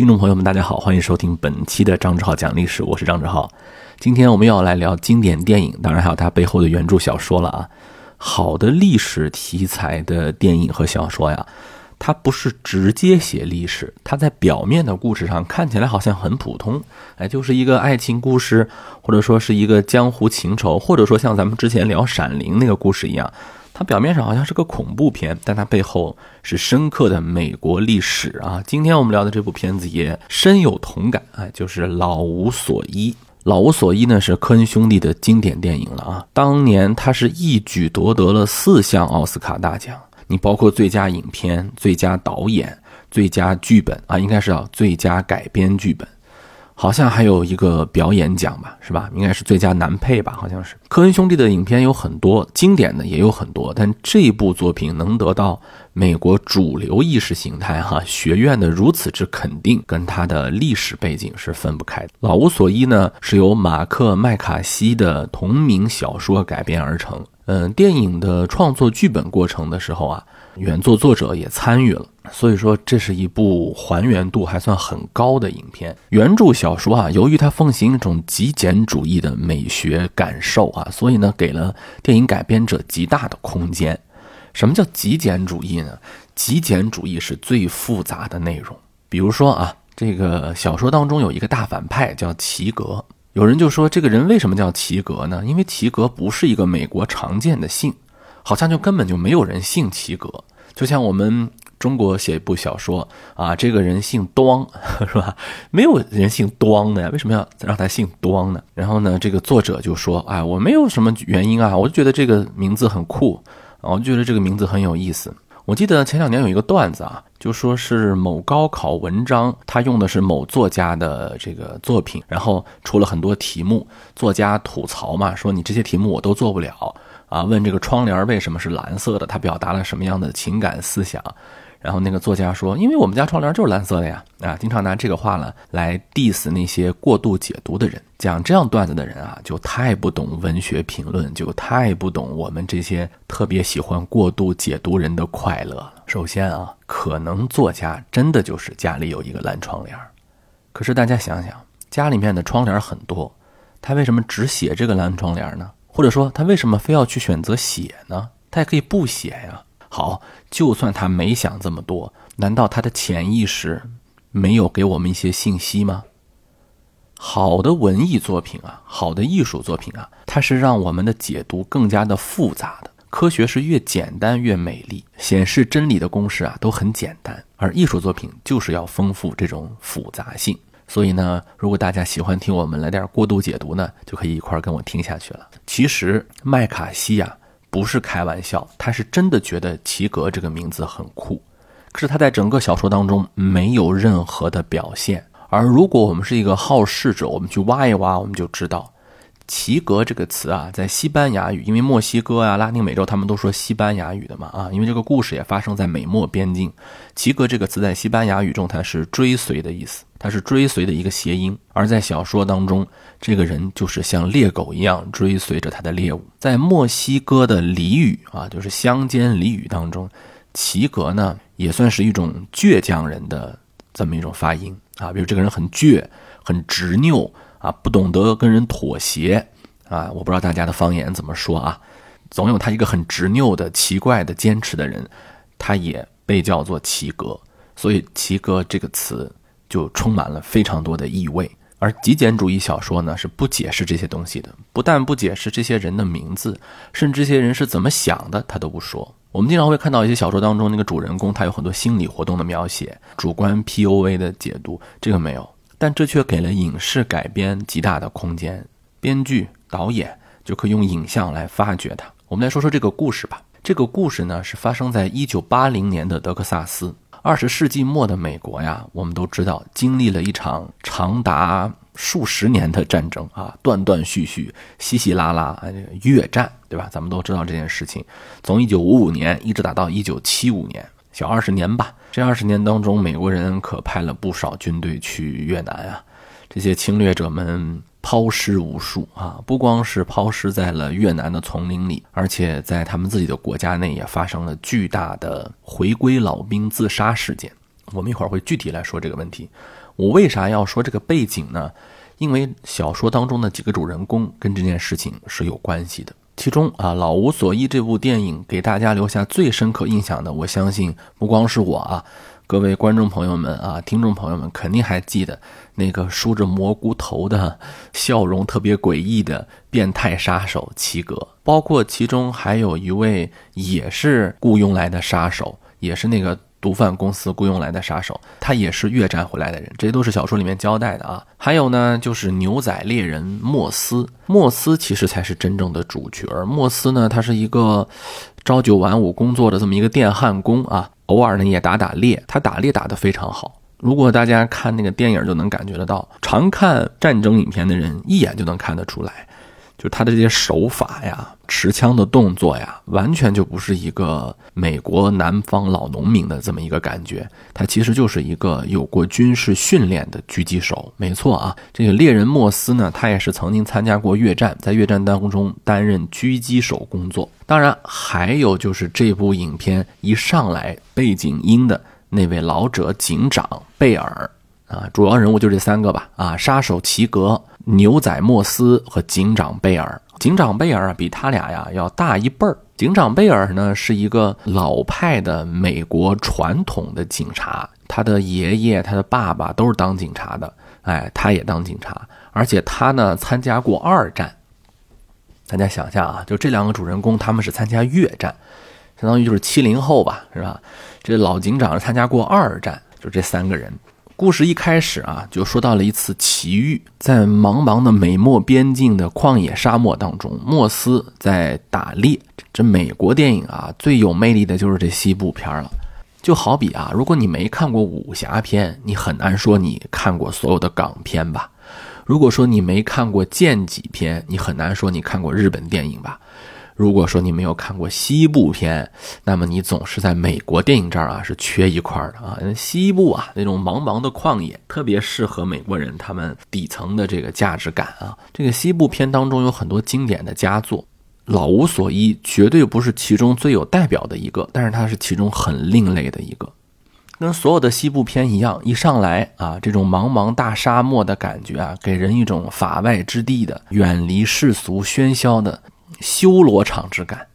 听众朋友们，大家好，欢迎收听本期的张志浩讲历史，我是张志浩。今天我们要来聊经典电影，当然还有它背后的原著小说了啊。好的历史题材的电影和小说呀，它不是直接写历史，它在表面的故事上看起来好像很普通，哎，就是一个爱情故事，或者说是一个江湖情仇，或者说像咱们之前聊《闪灵》那个故事一样。它表面上好像是个恐怖片，但它背后是深刻的美国历史啊！今天我们聊的这部片子也深有同感，哎，就是《老无所依》。《老无所依》呢是科恩兄弟的经典电影了啊！当年他是一举夺得了四项奥斯卡大奖，你包括最佳影片、最佳导演、最佳剧本啊，应该是啊最佳改编剧本。好像还有一个表演奖吧，是吧？应该是最佳男配吧，好像是。科恩兄弟的影片有很多，经典的也有很多，但这部作品能得到美国主流意识形态哈学院的如此之肯定，跟他的历史背景是分不开的。《老无所依》呢，是由马克麦卡锡的同名小说改编而成。嗯，电影的创作剧本过程的时候啊。原作作者也参与了，所以说这是一部还原度还算很高的影片。原著小说啊，由于它奉行一种极简主义的美学感受啊，所以呢，给了电影改编者极大的空间。什么叫极简主义呢？极简主义是最复杂的内容。比如说啊，这个小说当中有一个大反派叫齐格，有人就说这个人为什么叫齐格呢？因为齐格不是一个美国常见的姓。好像就根本就没有人姓齐格，就像我们中国写一部小说啊，这个人姓端，是吧？没有人姓端的呀，为什么要让他姓端呢？然后呢，这个作者就说：“哎，我没有什么原因啊，我就觉得这个名字很酷啊，我就觉得这个名字很有意思。”我记得前两年有一个段子啊，就说是某高考文章，他用的是某作家的这个作品，然后出了很多题目，作家吐槽嘛，说你这些题目我都做不了。啊，问这个窗帘为什么是蓝色的？它表达了什么样的情感思想？然后那个作家说：“因为我们家窗帘就是蓝色的呀。”啊，经常拿这个话呢来 diss 那些过度解读的人。讲这样段子的人啊，就太不懂文学评论，就太不懂我们这些特别喜欢过度解读人的快乐了。首先啊，可能作家真的就是家里有一个蓝窗帘，可是大家想想，家里面的窗帘很多，他为什么只写这个蓝窗帘呢？或者说他为什么非要去选择写呢？他也可以不写呀。好，就算他没想这么多，难道他的潜意识没有给我们一些信息吗？好的文艺作品啊，好的艺术作品啊，它是让我们的解读更加的复杂的。科学是越简单越美丽，显示真理的公式啊都很简单，而艺术作品就是要丰富这种复杂性。所以呢，如果大家喜欢听我们来点过度解读呢，就可以一块跟我听下去了。其实麦卡锡呀不是开玩笑，他是真的觉得齐格这个名字很酷，可是他在整个小说当中没有任何的表现。而如果我们是一个好事者，我们去挖一挖，我们就知道。齐格这个词啊，在西班牙语，因为墨西哥啊、拉丁美洲他们都说西班牙语的嘛啊，因为这个故事也发生在美墨边境。齐格这个词在西班牙语中，它是追随的意思，它是追随的一个谐音。而在小说当中，这个人就是像猎狗一样追随着他的猎物。在墨西哥的俚语啊，就是乡间俚语当中，齐格呢也算是一种倔强人的这么一种发音啊，比如这个人很倔，很执拗。啊，不懂得跟人妥协啊！我不知道大家的方言怎么说啊。总有他一个很执拗的、奇怪的、坚持的人，他也被叫做齐格。所以“齐格”这个词就充满了非常多的意味。而极简主义小说呢，是不解释这些东西的，不但不解释这些人的名字，甚至这些人是怎么想的，他都不说。我们经常会看到一些小说当中，那个主人公他有很多心理活动的描写，主观 POA 的解读，这个没有。但这却给了影视改编极大的空间，编剧、导演就可以用影像来发掘它。我们来说说这个故事吧。这个故事呢，是发生在一九八零年的德克萨斯。二十世纪末的美国呀，我们都知道经历了一场长达数十年的战争啊，断断续续、稀稀拉拉，越战，对吧？咱们都知道这件事情，从一九五五年一直打到一九七五年。小二十年吧，这二十年当中，美国人可派了不少军队去越南啊。这些侵略者们抛尸无数啊，不光是抛尸在了越南的丛林里，而且在他们自己的国家内也发生了巨大的回归老兵自杀事件。我们一会儿会具体来说这个问题。我为啥要说这个背景呢？因为小说当中的几个主人公跟这件事情是有关系的。其中啊，《老无所依》这部电影给大家留下最深刻印象的，我相信不光是我啊，各位观众朋友们啊，听众朋友们肯定还记得那个梳着蘑菇头的、笑容特别诡异的变态杀手齐格，包括其中还有一位也是雇佣来的杀手，也是那个。毒贩公司雇佣来的杀手，他也是越战回来的人，这些都是小说里面交代的啊。还有呢，就是牛仔猎人莫斯，莫斯其实才是真正的主角。莫斯呢，他是一个朝九晚五工作的这么一个电焊工啊，偶尔呢也打打猎，他打猎打得非常好。如果大家看那个电影就能感觉得到，常看战争影片的人一眼就能看得出来。就他的这些手法呀，持枪的动作呀，完全就不是一个美国南方老农民的这么一个感觉。他其实就是一个有过军事训练的狙击手。没错啊，这个猎人莫斯呢，他也是曾经参加过越战，在越战当中担任狙击手工作。当然，还有就是这部影片一上来背景音的那位老者警长贝尔啊，主要人物就这三个吧啊，杀手齐格。牛仔莫斯和警长贝尔，警长贝尔啊比他俩呀要大一辈儿。警长贝尔呢是一个老派的美国传统的警察，他的爷爷、他的爸爸都是当警察的，哎，他也当警察，而且他呢参加过二战。大家想象啊，就这两个主人公，他们是参加越战，相当于就是七零后吧，是吧？这老警长参加过二战，就这三个人。故事一开始啊，就说到了一次奇遇，在茫茫的美墨边境的旷野沙漠当中，莫斯在打猎。这美国电影啊，最有魅力的就是这西部片了。就好比啊，如果你没看过武侠片，你很难说你看过所有的港片吧；如果说你没看过剑戟片，你很难说你看过日本电影吧。如果说你没有看过西部片，那么你总是在美国电影这儿啊是缺一块儿的啊。西部啊那种茫茫的旷野，特别适合美国人他们底层的这个价值感啊。这个西部片当中有很多经典的佳作，《老无所依》绝对不是其中最有代表的一个，但是它是其中很另类的一个。跟所有的西部片一样，一上来啊这种茫茫大沙漠的感觉啊，给人一种法外之地的、远离世俗喧嚣的。修罗场之感，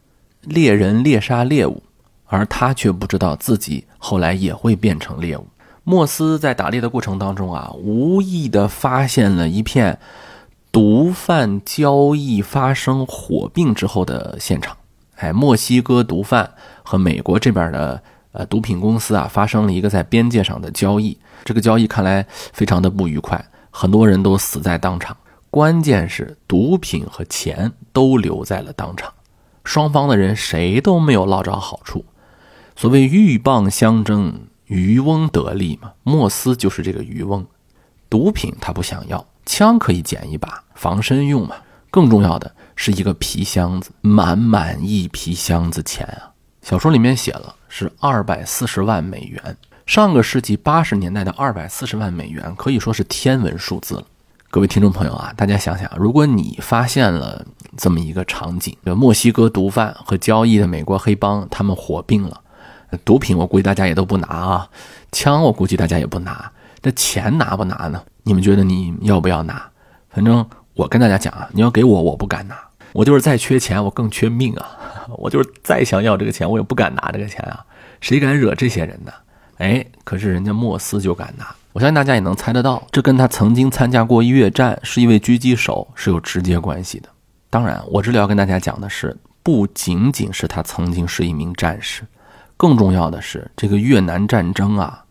猎人猎杀猎物，而他却不知道自己后来也会变成猎物。莫斯在打猎的过程当中啊，无意的发现了一片毒贩交易发生火并之后的现场。哎，墨西哥毒贩和美国这边的呃毒品公司啊，发生了一个在边界上的交易。这个交易看来非常的不愉快，很多人都死在当场。关键是毒品和钱都留在了当场，双方的人谁都没有捞着好处。所谓鹬蚌相争，渔翁得利嘛。莫斯就是这个渔翁，毒品他不想要，枪可以捡一把防身用嘛。更重要的是一个皮箱子，满满一皮箱子钱啊！小说里面写了是二百四十万美元，上个世纪八十年代的二百四十万美元可以说是天文数字了。各位听众朋友啊，大家想想，如果你发现了这么一个场景，墨西哥毒贩和交易的美国黑帮他们火并了，毒品我估计大家也都不拿啊，枪我估计大家也不拿，这钱拿不拿呢？你们觉得你要不要拿？反正我跟大家讲啊，你要给我，我不敢拿，我就是再缺钱，我更缺命啊，我就是再想要这个钱，我也不敢拿这个钱啊，谁敢惹这些人呢？哎，可是人家莫斯就敢拿。我相信大家也能猜得到，这跟他曾经参加过越战，是一位狙击手是有直接关系的。当然，我这里要跟大家讲的是，不仅仅是他曾经是一名战士，更重要的是这个越南战争啊，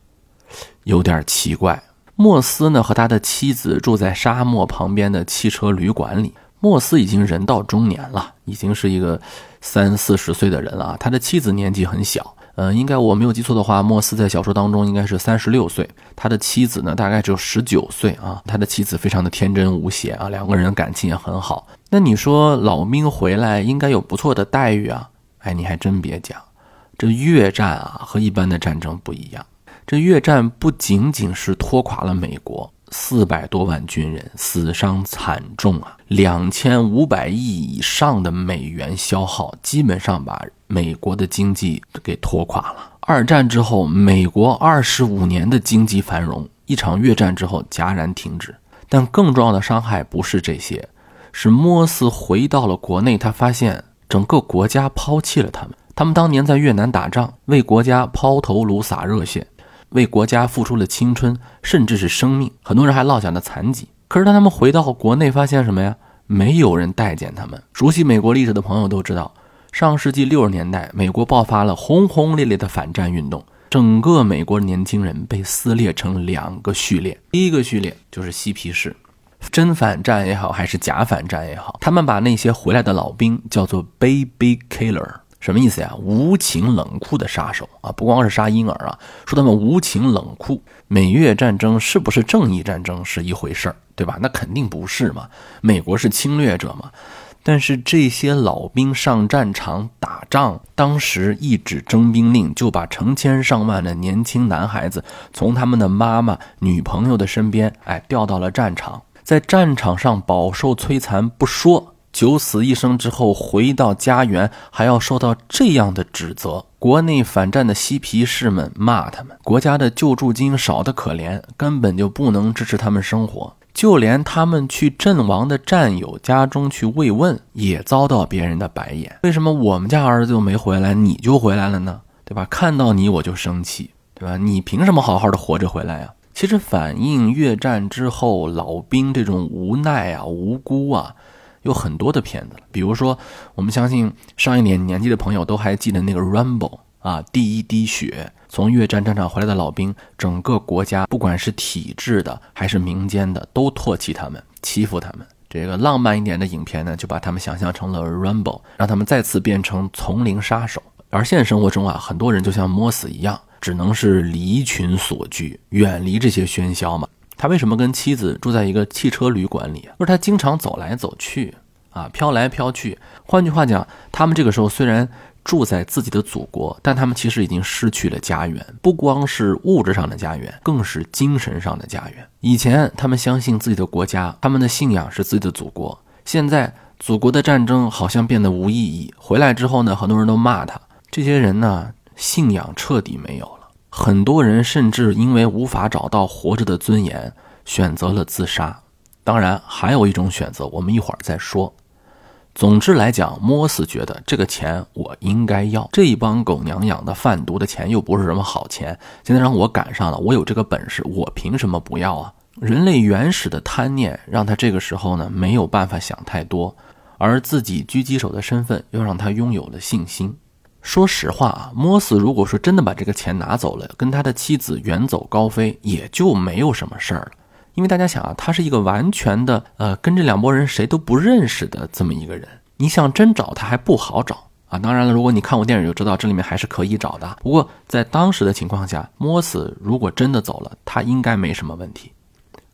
有点奇怪。莫斯呢和他的妻子住在沙漠旁边的汽车旅馆里。莫斯已经人到中年了，已经是一个三四十岁的人了。他的妻子年纪很小。嗯，应该我没有记错的话，莫斯在小说当中应该是三十六岁，他的妻子呢大概只有十九岁啊。他的妻子非常的天真无邪啊，两个人感情也很好。那你说老兵回来应该有不错的待遇啊？哎，你还真别讲，这越战啊和一般的战争不一样，这越战不仅仅是拖垮了美国。四百多万军人死伤惨重啊，两千五百亿以上的美元消耗，基本上把美国的经济给拖垮了。二战之后，美国二十五年的经济繁荣，一场越战之后戛然停止。但更重要的伤害不是这些，是莫斯回到了国内，他发现整个国家抛弃了他们。他们当年在越南打仗，为国家抛头颅洒热血，为国家付出了青春，甚至是生命。很多人还落下了残疾。可是当他们回到国内，发现什么呀？没有人待见他们。熟悉美国历史的朋友都知道，上世纪六十年代，美国爆发了轰轰烈烈的反战运动，整个美国年轻人被撕裂成两个序列。第一个序列就是嬉皮士，真反战也好，还是假反战也好，他们把那些回来的老兵叫做 “baby killer”。什么意思呀？无情冷酷的杀手啊！不光是杀婴儿啊，说他们无情冷酷。美越战争是不是正义战争是一回事儿，对吧？那肯定不是嘛。美国是侵略者嘛。但是这些老兵上战场打仗，当时一纸征兵令就把成千上万的年轻男孩子从他们的妈妈、女朋友的身边，哎，调到了战场，在战场上饱受摧残不说。九死一生之后回到家园，还要受到这样的指责。国内反战的嬉皮士们骂他们，国家的救助金少得可怜，根本就不能支持他们生活。就连他们去阵亡的战友家中去慰问，也遭到别人的白眼。为什么我们家儿子又没回来，你就回来了呢？对吧？看到你我就生气，对吧？你凭什么好好的活着回来呀？其实反映越战之后老兵这种无奈啊、无辜啊。有很多的片子，比如说，我们相信上一年年纪的朋友都还记得那个《Rumble》啊，第一滴血，从越战战场回来的老兵，整个国家不管是体制的还是民间的，都唾弃他们，欺负他们。这个浪漫一点的影片呢，就把他们想象成了《Rumble》，让他们再次变成丛林杀手。而现实生活中啊，很多人就像摸死一样，只能是离群索居，远离这些喧嚣嘛。他为什么跟妻子住在一个汽车旅馆里？就是他经常走来走去，啊，飘来飘去。换句话讲，他们这个时候虽然住在自己的祖国，但他们其实已经失去了家园，不光是物质上的家园，更是精神上的家园。以前他们相信自己的国家，他们的信仰是自己的祖国。现在祖国的战争好像变得无意义。回来之后呢，很多人都骂他。这些人呢，信仰彻底没有了。很多人甚至因为无法找到活着的尊严，选择了自杀。当然，还有一种选择，我们一会儿再说。总之来讲，莫斯觉得这个钱我应该要。这一帮狗娘养的贩毒的钱又不是什么好钱，现在让我赶上了，我有这个本事，我凭什么不要啊？人类原始的贪念让他这个时候呢没有办法想太多，而自己狙击手的身份又让他拥有了信心。说实话啊，莫斯如果说真的把这个钱拿走了，跟他的妻子远走高飞，也就没有什么事儿了。因为大家想啊，他是一个完全的呃，跟这两拨人谁都不认识的这么一个人，你想真找他还不好找啊。当然了，如果你看过电影就知道，这里面还是可以找的。不过在当时的情况下，莫斯如果真的走了，他应该没什么问题。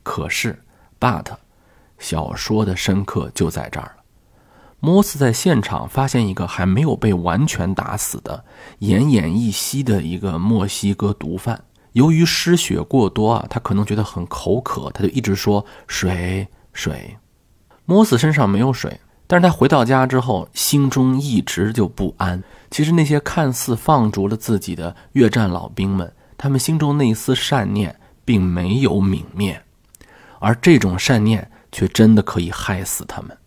可是，but，小说的深刻就在这儿了。莫斯在现场发现一个还没有被完全打死的奄奄一息的一个墨西哥毒贩。由于失血过多啊，他可能觉得很口渴，他就一直说水水。摩斯身上没有水，但是他回到家之后，心中一直就不安。其实那些看似放逐了自己的越战老兵们，他们心中那一丝善念并没有泯灭，而这种善念却真的可以害死他们。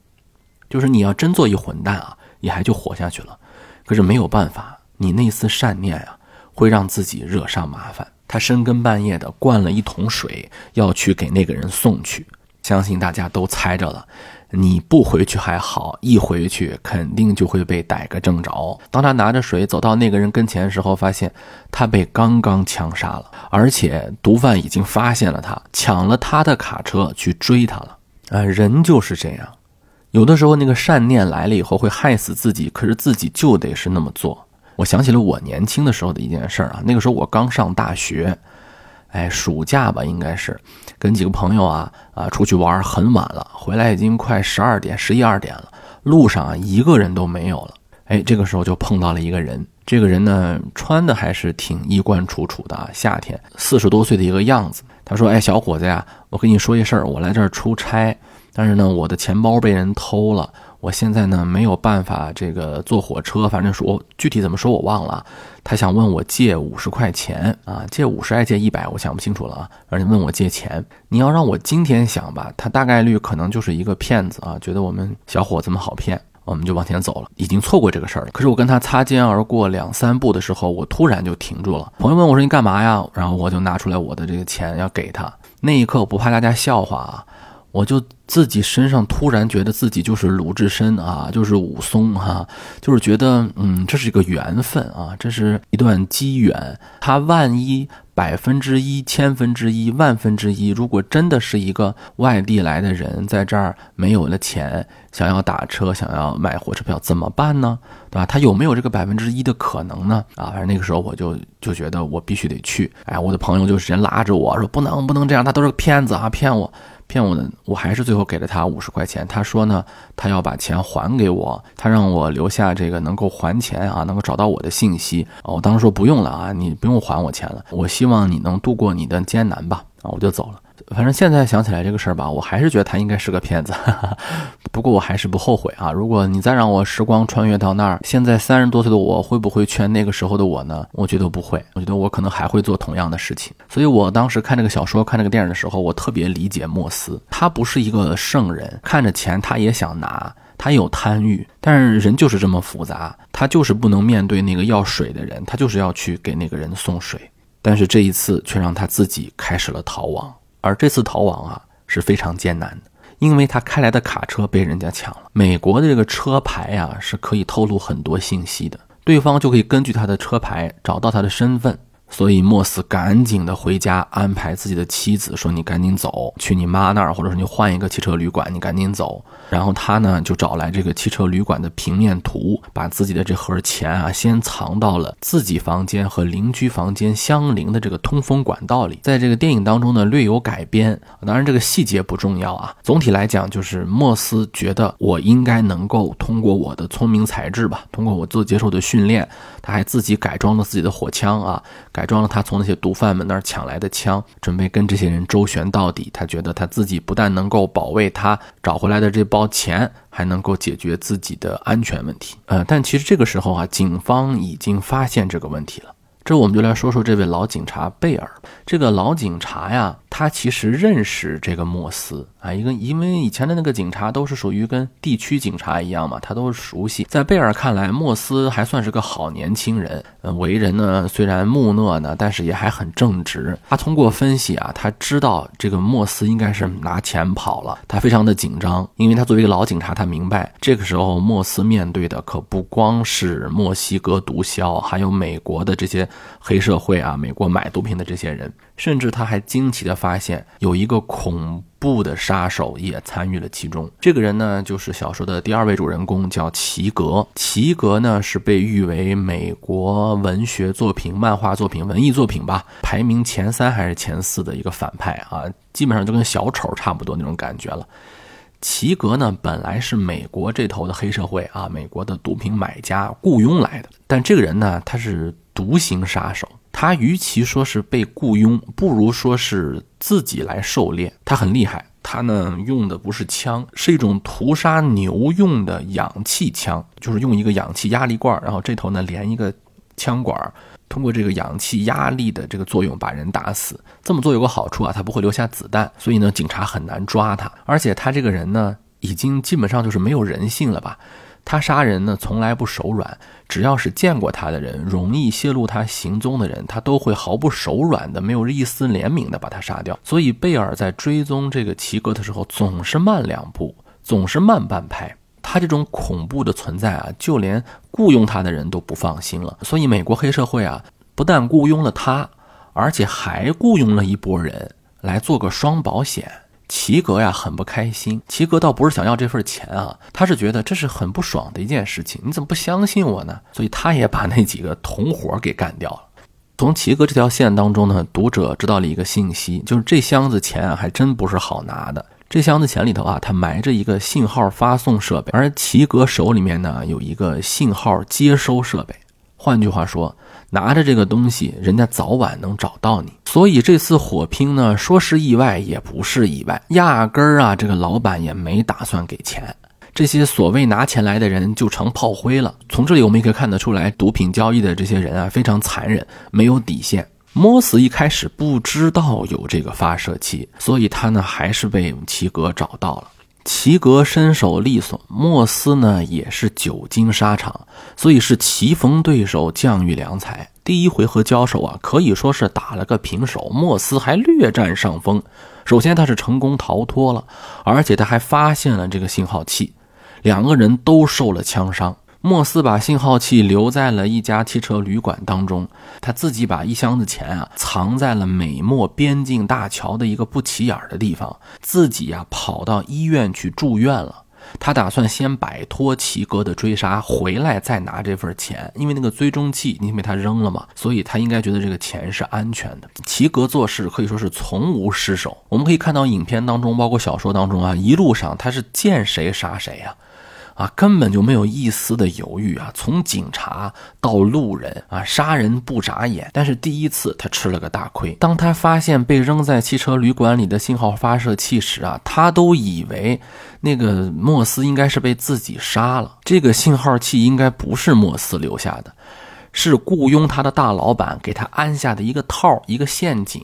就是你要真做一混蛋啊，也还就活下去了。可是没有办法，你那丝善念啊，会让自己惹上麻烦。他深更半夜的灌了一桶水，要去给那个人送去。相信大家都猜着了，你不回去还好，一回去肯定就会被逮个正着。当他拿着水走到那个人跟前的时候，发现他被刚刚枪杀了，而且毒贩已经发现了他，抢了他的卡车去追他了。啊，人就是这样。有的时候，那个善念来了以后会害死自己，可是自己就得是那么做。我想起了我年轻的时候的一件事儿啊，那个时候我刚上大学，哎，暑假吧，应该是跟几个朋友啊啊出去玩，很晚了，回来已经快十二点、十一二点了，路上啊一个人都没有了。哎，这个时候就碰到了一个人，这个人呢穿的还是挺衣冠楚楚的啊，夏天四十多岁的一个样子。他说：“哎，小伙子呀，我跟你说一事儿，我来这儿出差。”但是呢，我的钱包被人偷了，我现在呢没有办法这个坐火车，反正说具体怎么说我忘了。他想问我借五十块钱啊，借五十还借一百，我想不清楚了啊。而且问我借钱，你要让我今天想吧，他大概率可能就是一个骗子啊，觉得我们小伙子们好骗，我们就往前走了，已经错过这个事儿了。可是我跟他擦肩而过两三步的时候，我突然就停住了。朋友问我说你干嘛呀？然后我就拿出来我的这个钱要给他。那一刻我不怕大家笑话啊。我就自己身上突然觉得自己就是鲁智深啊，就是武松哈，就是觉得嗯，这是一个缘分啊，这是一段机缘。他万一百分之一、千分之一、万分之一，如果真的是一个外地来的人在这儿没有了钱，想要打车、想要买火车票怎么办呢？对吧？他有没有这个百分之一的可能呢？啊，反正那个时候我就就觉得我必须得去。哎，我的朋友就直接拉着我说不能不能这样，他都是骗子啊，骗我。骗我的，我还是最后给了他五十块钱。他说呢，他要把钱还给我，他让我留下这个能够还钱啊，能够找到我的信息。我当时说不用了啊，你不用还我钱了，我希望你能度过你的艰难吧。啊，我就走了。反正现在想起来这个事儿吧，我还是觉得他应该是个骗子。不过我还是不后悔啊。如果你再让我时光穿越到那儿，现在三十多岁的我会不会劝那个时候的我呢？我觉得不会。我觉得我可能还会做同样的事情。所以我当时看这个小说、看这个电影的时候，我特别理解莫斯。他不是一个圣人，看着钱他也想拿，他有贪欲，但是人就是这么复杂，他就是不能面对那个要水的人，他就是要去给那个人送水。但是这一次却让他自己开始了逃亡。而这次逃亡啊是非常艰难的，因为他开来的卡车被人家抢了。美国的这个车牌啊是可以透露很多信息的，对方就可以根据他的车牌找到他的身份。所以莫斯赶紧的回家安排自己的妻子说：“你赶紧走，去你妈那儿，或者说你换一个汽车旅馆，你赶紧走。”然后他呢就找来这个汽车旅馆的平面图，把自己的这盒钱啊先藏到了自己房间和邻居房间相邻的这个通风管道里。在这个电影当中呢略有改编，当然这个细节不重要啊。总体来讲就是莫斯觉得我应该能够通过我的聪明才智吧，通过我做接受的训练，他还自己改装了自己的火枪啊，改。改装了他从那些毒贩们那儿抢来的枪，准备跟这些人周旋到底。他觉得他自己不但能够保卫他找回来的这包钱，还能够解决自己的安全问题。呃，但其实这个时候啊，警方已经发现这个问题了。这我们就来说说这位老警察贝尔。这个老警察呀。他其实认识这个莫斯啊，一个因为以前的那个警察都是属于跟地区警察一样嘛，他都熟悉。在贝尔看来，莫斯还算是个好年轻人，嗯，为人呢虽然木讷呢，但是也还很正直。他通过分析啊，他知道这个莫斯应该是拿钱跑了，他非常的紧张，因为他作为一个老警察，他明白这个时候莫斯面对的可不光是墨西哥毒枭，还有美国的这些黑社会啊，美国买毒品的这些人。甚至他还惊奇地发现，有一个恐怖的杀手也参与了其中。这个人呢，就是小说的第二位主人公，叫齐格。齐格呢，是被誉为美国文学作品、漫画作品、文艺作品吧，排名前三还是前四的一个反派啊，基本上就跟小丑差不多那种感觉了。齐格呢，本来是美国这头的黑社会啊，美国的毒品买家雇佣来的，但这个人呢，他是独行杀手。他与其说是被雇佣，不如说是自己来狩猎。他很厉害，他呢用的不是枪，是一种屠杀牛用的氧气枪，就是用一个氧气压力罐，然后这头呢连一个枪管，通过这个氧气压力的这个作用把人打死。这么做有个好处啊，他不会留下子弹，所以呢警察很难抓他。而且他这个人呢，已经基本上就是没有人性了吧。他杀人呢，从来不手软。只要是见过他的人，容易泄露他行踪的人，他都会毫不手软的、没有一丝怜悯的把他杀掉。所以贝尔在追踪这个齐格的时候，总是慢两步，总是慢半拍。他这种恐怖的存在啊，就连雇佣他的人都不放心了。所以美国黑社会啊，不但雇佣了他，而且还雇佣了一波人来做个双保险。齐格呀，很不开心。齐格倒不是想要这份钱啊，他是觉得这是很不爽的一件事情。你怎么不相信我呢？所以他也把那几个同伙给干掉了。从齐格这条线当中呢，读者知道了一个信息，就是这箱子钱啊，还真不是好拿的。这箱子钱里头啊，它埋着一个信号发送设备，而齐格手里面呢，有一个信号接收设备。换句话说。拿着这个东西，人家早晚能找到你。所以这次火拼呢，说是意外也不是意外，压根儿啊，这个老板也没打算给钱。这些所谓拿钱来的人就成炮灰了。从这里我们也可以看得出来，毒品交易的这些人啊，非常残忍，没有底线。莫斯一开始不知道有这个发射器，所以他呢还是被齐格找到了。齐格身手利索，莫斯呢也是久经沙场，所以是棋逢对手，将遇良才。第一回合交手啊，可以说是打了个平手，莫斯还略占上风。首先他是成功逃脱了，而且他还发现了这个信号器，两个人都受了枪伤。莫斯把信号器留在了一家汽车旅馆当中，他自己把一箱子钱啊藏在了美墨边境大桥的一个不起眼的地方，自己呀跑到医院去住院了。他打算先摆脱齐格的追杀，回来再拿这份钱，因为那个追踪器已经被他扔了嘛，所以他应该觉得这个钱是安全的。齐格做事可以说是从无失手，我们可以看到影片当中，包括小说当中啊，一路上他是见谁杀谁呀。啊，根本就没有一丝的犹豫啊！从警察到路人啊，杀人不眨眼。但是第一次他吃了个大亏。当他发现被扔在汽车旅馆里的信号发射器时啊，他都以为那个莫斯应该是被自己杀了。这个信号器应该不是莫斯留下的，是雇佣他的大老板给他安下的一个套，一个陷阱。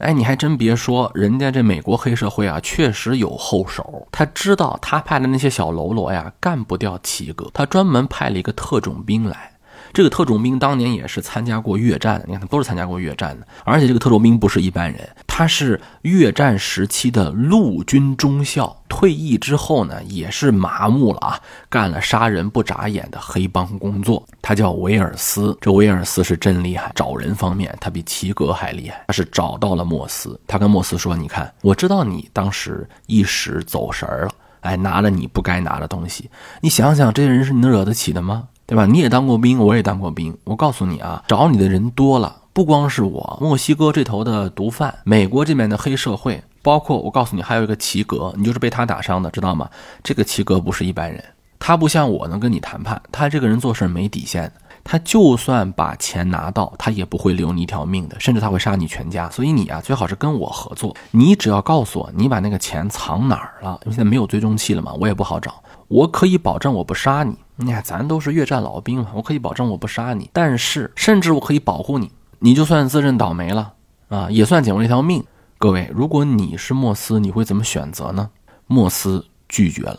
哎，你还真别说，人家这美国黑社会啊，确实有后手。他知道他派的那些小喽啰呀，干不掉齐哥，他专门派了一个特种兵来。这个特种兵当年也是参加过越战，你看，他都是参加过越战的。而且这个特种兵不是一般人，他是越战时期的陆军中校，退役之后呢，也是麻木了啊，干了杀人不眨眼的黑帮工作。他叫维尔斯，这维尔斯是真厉害，找人方面他比齐格还厉害。他是找到了莫斯，他跟莫斯说：“你看，我知道你当时一时走神了，哎，拿了你不该拿的东西。你想想，这些人是你能惹得起的吗？”对吧？你也当过兵，我也当过兵。我告诉你啊，找你的人多了，不光是我，墨西哥这头的毒贩，美国这边的黑社会，包括我告诉你，还有一个齐格，你就是被他打伤的，知道吗？这个齐格不是一般人，他不像我能跟你谈判，他这个人做事没底线。他就算把钱拿到，他也不会留你一条命的，甚至他会杀你全家。所以你啊，最好是跟我合作。你只要告诉我你把那个钱藏哪儿了，因为现在没有追踪器了嘛，我也不好找。我可以保证我不杀你。你看，咱都是越战老兵嘛，我可以保证我不杀你。但是，甚至我可以保护你。你就算自认倒霉了啊，也算捡回一条命。各位，如果你是莫斯，你会怎么选择呢？莫斯拒绝了。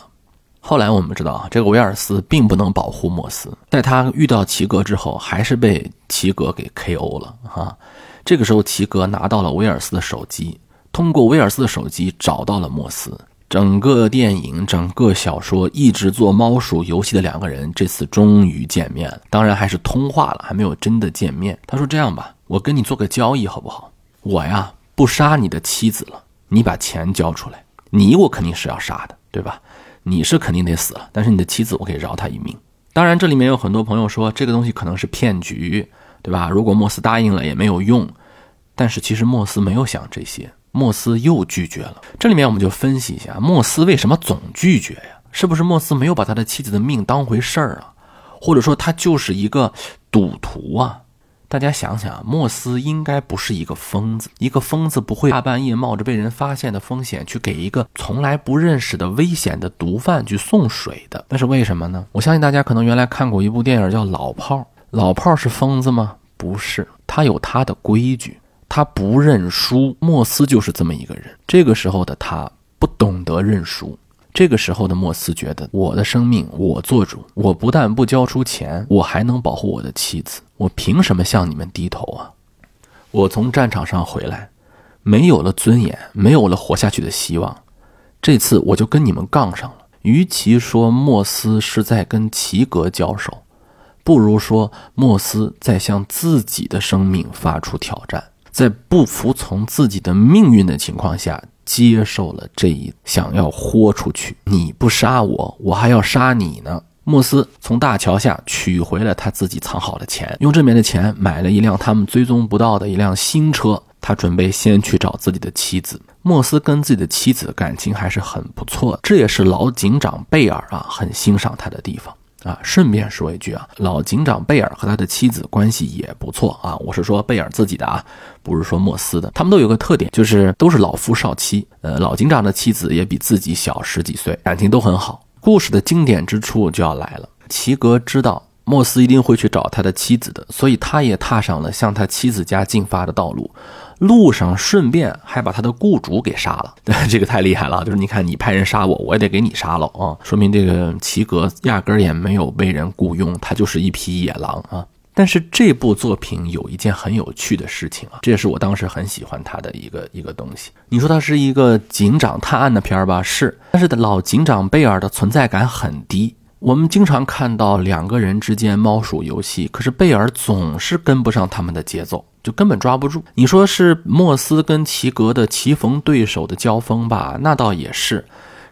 后来我们知道啊，这个维尔斯并不能保护莫斯，在他遇到齐格之后，还是被齐格给 K.O. 了哈。这个时候，齐格拿到了威尔斯的手机，通过威尔斯的手机找到了莫斯。整个电影、整个小说一直做猫鼠游戏的两个人，这次终于见面了。当然还是通话了，还没有真的见面。他说：“这样吧，我跟你做个交易，好不好？我呀不杀你的妻子了，你把钱交出来。你我肯定是要杀的，对吧？”你是肯定得死了，但是你的妻子我可以饶他一命。当然，这里面有很多朋友说这个东西可能是骗局，对吧？如果莫斯答应了也没有用。但是其实莫斯没有想这些，莫斯又拒绝了。这里面我们就分析一下，莫斯为什么总拒绝呀？是不是莫斯没有把他的妻子的命当回事儿啊？或者说他就是一个赌徒啊？大家想想，莫斯应该不是一个疯子，一个疯子不会大半夜冒着被人发现的风险去给一个从来不认识的危险的毒贩去送水的。那是为什么呢？我相信大家可能原来看过一部电影叫《老炮儿》，老炮儿是疯子吗？不是，他有他的规矩，他不认输。莫斯就是这么一个人。这个时候的他不懂得认输。这个时候的莫斯觉得，我的生命我做主，我不但不交出钱，我还能保护我的妻子，我凭什么向你们低头啊？我从战场上回来，没有了尊严，没有了活下去的希望，这次我就跟你们杠上了。与其说莫斯是在跟齐格交手，不如说莫斯在向自己的生命发出挑战，在不服从自己的命运的情况下。接受了这一想要豁出去，你不杀我，我还要杀你呢。莫斯从大桥下取回了他自己藏好的钱，用这边的钱买了一辆他们追踪不到的一辆新车。他准备先去找自己的妻子。莫斯跟自己的妻子感情还是很不错，这也是老警长贝尔啊很欣赏他的地方。啊，顺便说一句啊，老警长贝尔和他的妻子关系也不错啊。我是说贝尔自己的啊，不是说莫斯的。他们都有个特点，就是都是老夫少妻。呃，老警长的妻子也比自己小十几岁，感情都很好。故事的经典之处就要来了。齐格知道莫斯一定会去找他的妻子的，所以他也踏上了向他妻子家进发的道路。路上顺便还把他的雇主给杀了，这个太厉害了。就是你看，你派人杀我，我也得给你杀了啊！说明这个齐格压根儿也没有被人雇佣，他就是一匹野狼啊。但是这部作品有一件很有趣的事情啊，这也是我当时很喜欢他的一个一个东西。你说他是一个警长探案的片儿吧？是，但是老警长贝尔的存在感很低。我们经常看到两个人之间猫鼠游戏，可是贝尔总是跟不上他们的节奏，就根本抓不住。你说是莫斯跟齐格的棋逢对手的交锋吧？那倒也是。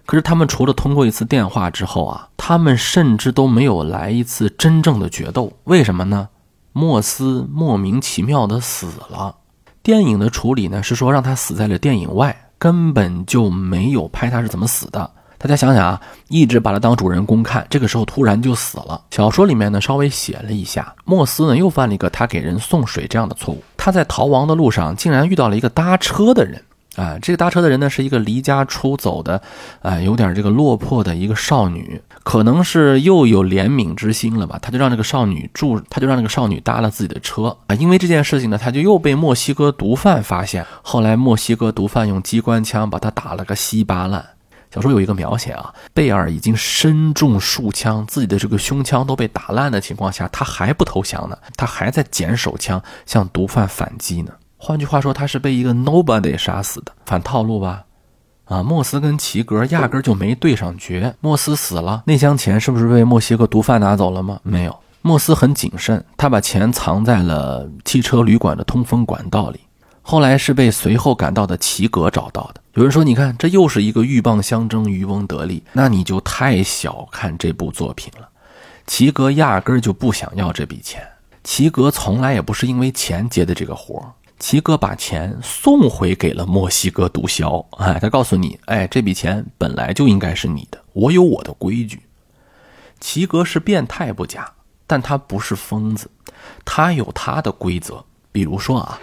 可是他们除了通过一次电话之后啊，他们甚至都没有来一次真正的决斗。为什么呢？莫斯莫名其妙的死了。电影的处理呢是说让他死在了电影外，根本就没有拍他是怎么死的。大家想想啊，一直把他当主人公看，这个时候突然就死了。小说里面呢稍微写了一下，莫斯呢又犯了一个他给人送水这样的错误。他在逃亡的路上竟然遇到了一个搭车的人，啊，这个搭车的人呢是一个离家出走的，啊，有点这个落魄的一个少女，可能是又有怜悯之心了吧，他就让这个少女住，他就让这个少女搭了自己的车啊。因为这件事情呢，他就又被墨西哥毒贩发现，后来墨西哥毒贩用机关枪把他打了个稀巴烂。小说有一个描写啊，贝尔已经身中数枪，自己的这个胸腔都被打烂的情况下，他还不投降呢，他还在捡手枪向毒贩反击呢。换句话说，他是被一个 nobody 杀死的，反套路吧？啊，莫斯跟齐格压根就没对上决，莫斯死了，那箱钱是不是被墨西哥毒贩拿走了吗？没有，莫斯很谨慎，他把钱藏在了汽车旅馆的通风管道里。后来是被随后赶到的齐格找到的。有人说：“你看，这又是一个鹬蚌相争，渔翁得利。”那你就太小看这部作品了。齐格压根儿就不想要这笔钱。齐格从来也不是因为钱接的这个活儿。齐格把钱送回给了墨西哥毒枭。哎，他告诉你：“哎，这笔钱本来就应该是你的，我有我的规矩。”齐格是变态不假，但他不是疯子，他有他的规则。比如说啊。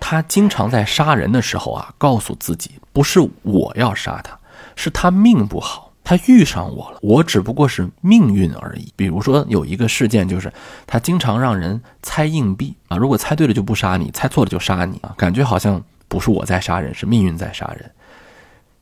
他经常在杀人的时候啊，告诉自己不是我要杀他，是他命不好，他遇上我了，我只不过是命运而已。比如说有一个事件，就是他经常让人猜硬币啊，如果猜对了就不杀你，猜错了就杀你啊，感觉好像不是我在杀人，是命运在杀人。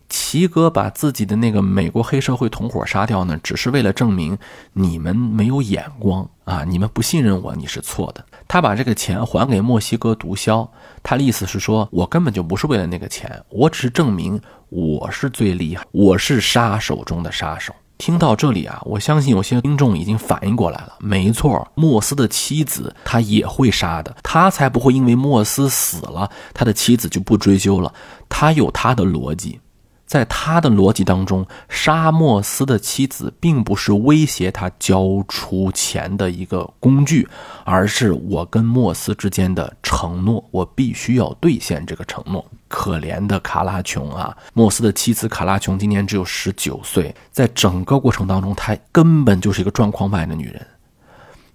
齐哥把自己的那个美国黑社会同伙杀掉呢，只是为了证明你们没有眼光啊，你们不信任我，你是错的。他把这个钱还给墨西哥毒枭，他的意思是说，我根本就不是为了那个钱，我只是证明我是最厉害，我是杀手中的杀手。听到这里啊，我相信有些听众已经反应过来了，没错，莫斯的妻子他也会杀的，他才不会因为莫斯死了，他的妻子就不追究了，他有他的逻辑。在他的逻辑当中，沙莫斯的妻子并不是威胁他交出钱的一个工具，而是我跟莫斯之间的承诺，我必须要兑现这个承诺。可怜的卡拉琼啊，莫斯的妻子卡拉琼今年只有十九岁，在整个过程当中，她根本就是一个状况外的女人。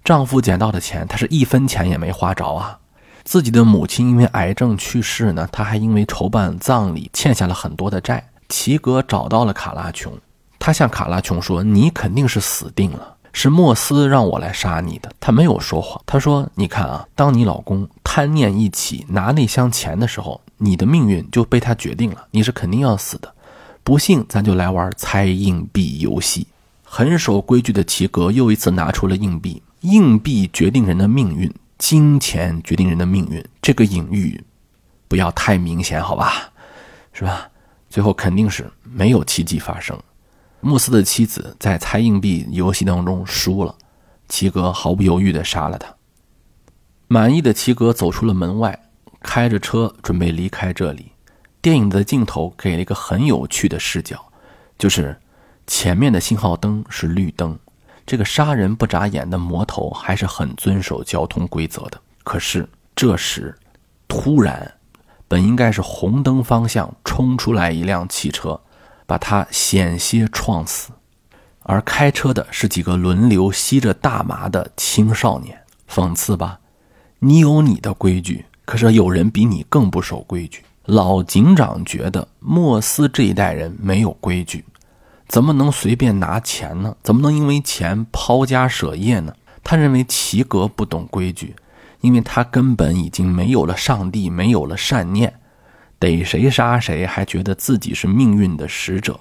丈夫捡到的钱，她是一分钱也没花着啊。自己的母亲因为癌症去世呢，她还因为筹办葬礼欠下了很多的债。齐格找到了卡拉琼，他向卡拉琼说：“你肯定是死定了，是莫斯让我来杀你的。”他没有说谎。他说：“你看啊，当你老公贪念一起拿那箱钱的时候，你的命运就被他决定了，你是肯定要死的。不信，咱就来玩猜硬币游戏。”很守规矩的齐格又一次拿出了硬币，硬币决定人的命运，金钱决定人的命运。这个隐喻不要太明显，好吧？是吧？最后肯定是没有奇迹发生，穆斯的妻子在猜硬币游戏当中输了，齐格毫不犹豫地杀了他。满意的齐格走出了门外，开着车准备离开这里。电影的镜头给了一个很有趣的视角，就是前面的信号灯是绿灯，这个杀人不眨眼的魔头还是很遵守交通规则的。可是这时，突然。本应该是红灯方向冲出来一辆汽车，把他险些撞死，而开车的是几个轮流吸着大麻的青少年。讽刺吧？你有你的规矩，可是有人比你更不守规矩。老警长觉得莫斯这一代人没有规矩，怎么能随便拿钱呢？怎么能因为钱抛家舍业呢？他认为齐格不懂规矩，因为他根本已经没有了上帝，没有了善念，逮谁杀谁，还觉得自己是命运的使者。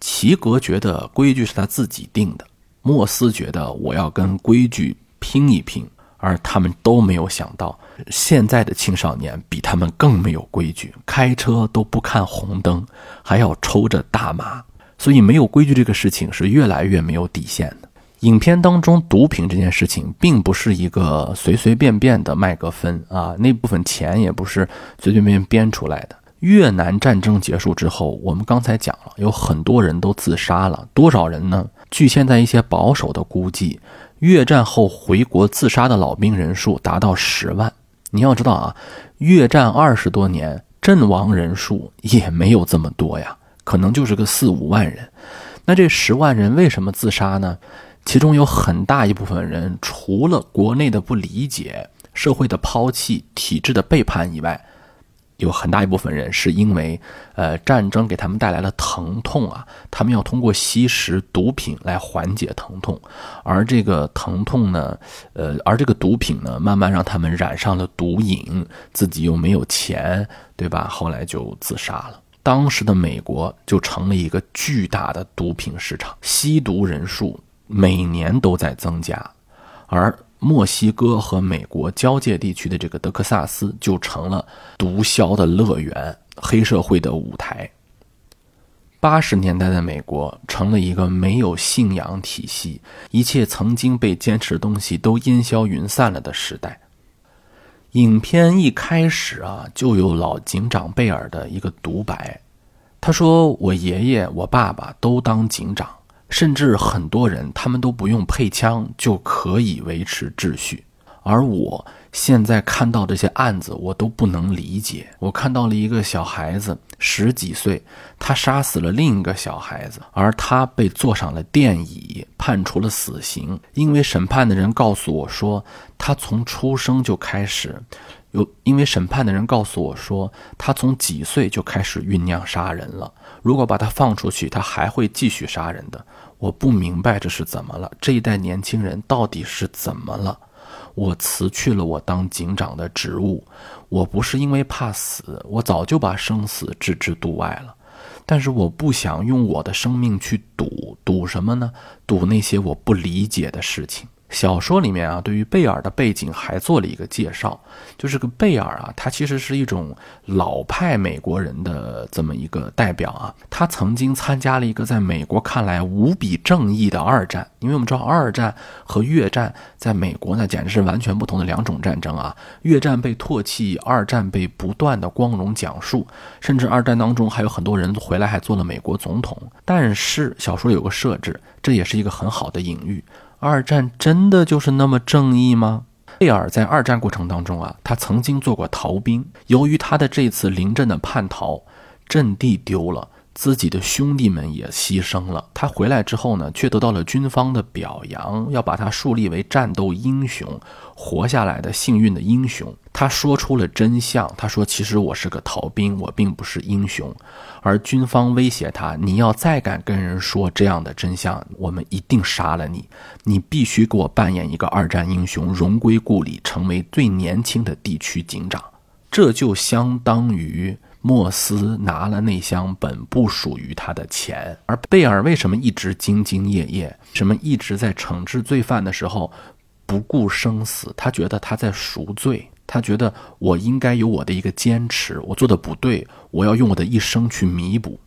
齐格觉得规矩是他自己定的，莫斯觉得我要跟规矩拼一拼，而他们都没有想到，现在的青少年比他们更没有规矩，开车都不看红灯，还要抽着大麻，所以没有规矩这个事情是越来越没有底线的。影片当中毒品这件事情，并不是一个随随便便的麦格芬啊，那部分钱也不是随随便便编出来的。越南战争结束之后，我们刚才讲了，有很多人都自杀了，多少人呢？据现在一些保守的估计，越战后回国自杀的老兵人数达到十万。你要知道啊，越战二十多年，阵亡人数也没有这么多呀，可能就是个四五万人。那这十万人为什么自杀呢？其中有很大一部分人，除了国内的不理解、社会的抛弃、体制的背叛以外，有很大一部分人是因为，呃，战争给他们带来了疼痛啊，他们要通过吸食毒品来缓解疼痛，而这个疼痛呢，呃，而这个毒品呢，慢慢让他们染上了毒瘾，自己又没有钱，对吧？后来就自杀了。当时的美国就成了一个巨大的毒品市场，吸毒人数每年都在增加，而。墨西哥和美国交界地区的这个德克萨斯就成了毒枭的乐园，黑社会的舞台。八十年代的美国成了一个没有信仰体系、一切曾经被坚持的东西都烟消云散了的时代。影片一开始啊，就有老警长贝尔的一个独白，他说：“我爷爷、我爸爸都当警长。”甚至很多人，他们都不用配枪就可以维持秩序，而我现在看到这些案子，我都不能理解。我看到了一个小孩子十几岁，他杀死了另一个小孩子，而他被坐上了电椅，判处了死刑。因为审判的人告诉我说，他从出生就开始。有，因为审判的人告诉我说，他从几岁就开始酝酿杀人了。如果把他放出去，他还会继续杀人的。我不明白这是怎么了，这一代年轻人到底是怎么了？我辞去了我当警长的职务，我不是因为怕死，我早就把生死置之度外了。但是我不想用我的生命去赌，赌什么呢？赌那些我不理解的事情。小说里面啊，对于贝尔的背景还做了一个介绍，就是个贝尔啊，他其实是一种老派美国人的这么一个代表啊。他曾经参加了一个在美国看来无比正义的二战，因为我们知道二战和越战在美国呢简直是完全不同的两种战争啊。越战被唾弃，二战被不断的光荣讲述，甚至二战当中还有很多人回来还做了美国总统。但是小说有个设置，这也是一个很好的隐喻。二战真的就是那么正义吗？贝尔在二战过程当中啊，他曾经做过逃兵。由于他的这次临阵的叛逃，阵地丢了，自己的兄弟们也牺牲了。他回来之后呢，却得到了军方的表扬，要把他树立为战斗英雄。活下来的幸运的英雄，他说出了真相。他说：“其实我是个逃兵，我并不是英雄。”而军方威胁他：“你要再敢跟人说这样的真相，我们一定杀了你。你必须给我扮演一个二战英雄，荣归故里，成为最年轻的地区警长。”这就相当于莫斯拿了那箱本不属于他的钱。而贝尔为什么一直兢兢业业？什么一直在惩治罪犯的时候？不顾生死，他觉得他在赎罪，他觉得我应该有我的一个坚持，我做的不对，我要用我的一生去弥补。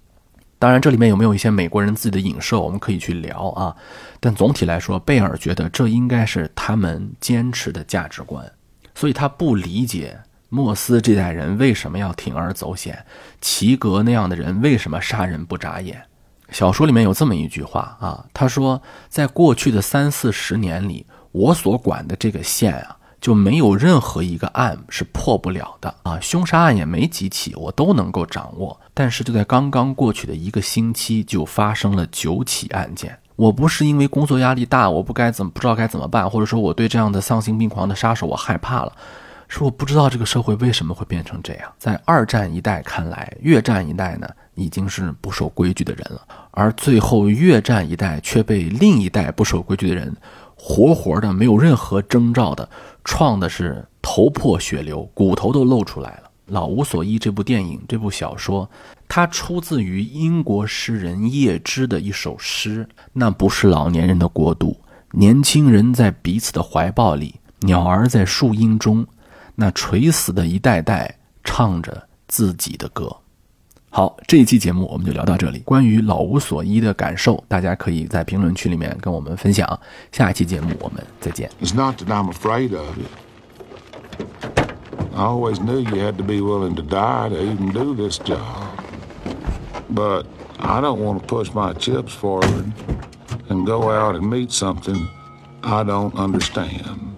当然，这里面有没有一些美国人自己的影射，我们可以去聊啊。但总体来说，贝尔觉得这应该是他们坚持的价值观，所以他不理解莫斯这代人为什么要铤而走险，齐格那样的人为什么杀人不眨眼。小说里面有这么一句话啊，他说，在过去的三四十年里。我所管的这个县啊，就没有任何一个案是破不了的啊，凶杀案也没几起，我都能够掌握。但是就在刚刚过去的一个星期，就发生了九起案件。我不是因为工作压力大，我不该怎么不知道该怎么办，或者说我对这样的丧心病狂的杀手我害怕了，说我不知道这个社会为什么会变成这样。在二战一代看来，越战一代呢已经是不守规矩的人了，而最后越战一代却被另一代不守规矩的人活活的没有任何征兆的创的是头破血流，骨头都露出来了。《老无所依》这部电影、这部小说，它出自于英国诗人叶芝的一首诗，那不是老年人的国度，年轻人在彼此的怀抱里，鸟儿在树荫中。那垂死的一代代唱着自己的歌。好，这一期节目我们就聊到这里。关于老无所依的感受，大家可以在评论区里面跟我们分享。下一期节目我们再见。It's not that I'm afraid of it. I always knew you had to be willing to die to even do this job. But I don't want to push my chips forward and go out and meet something I don't understand.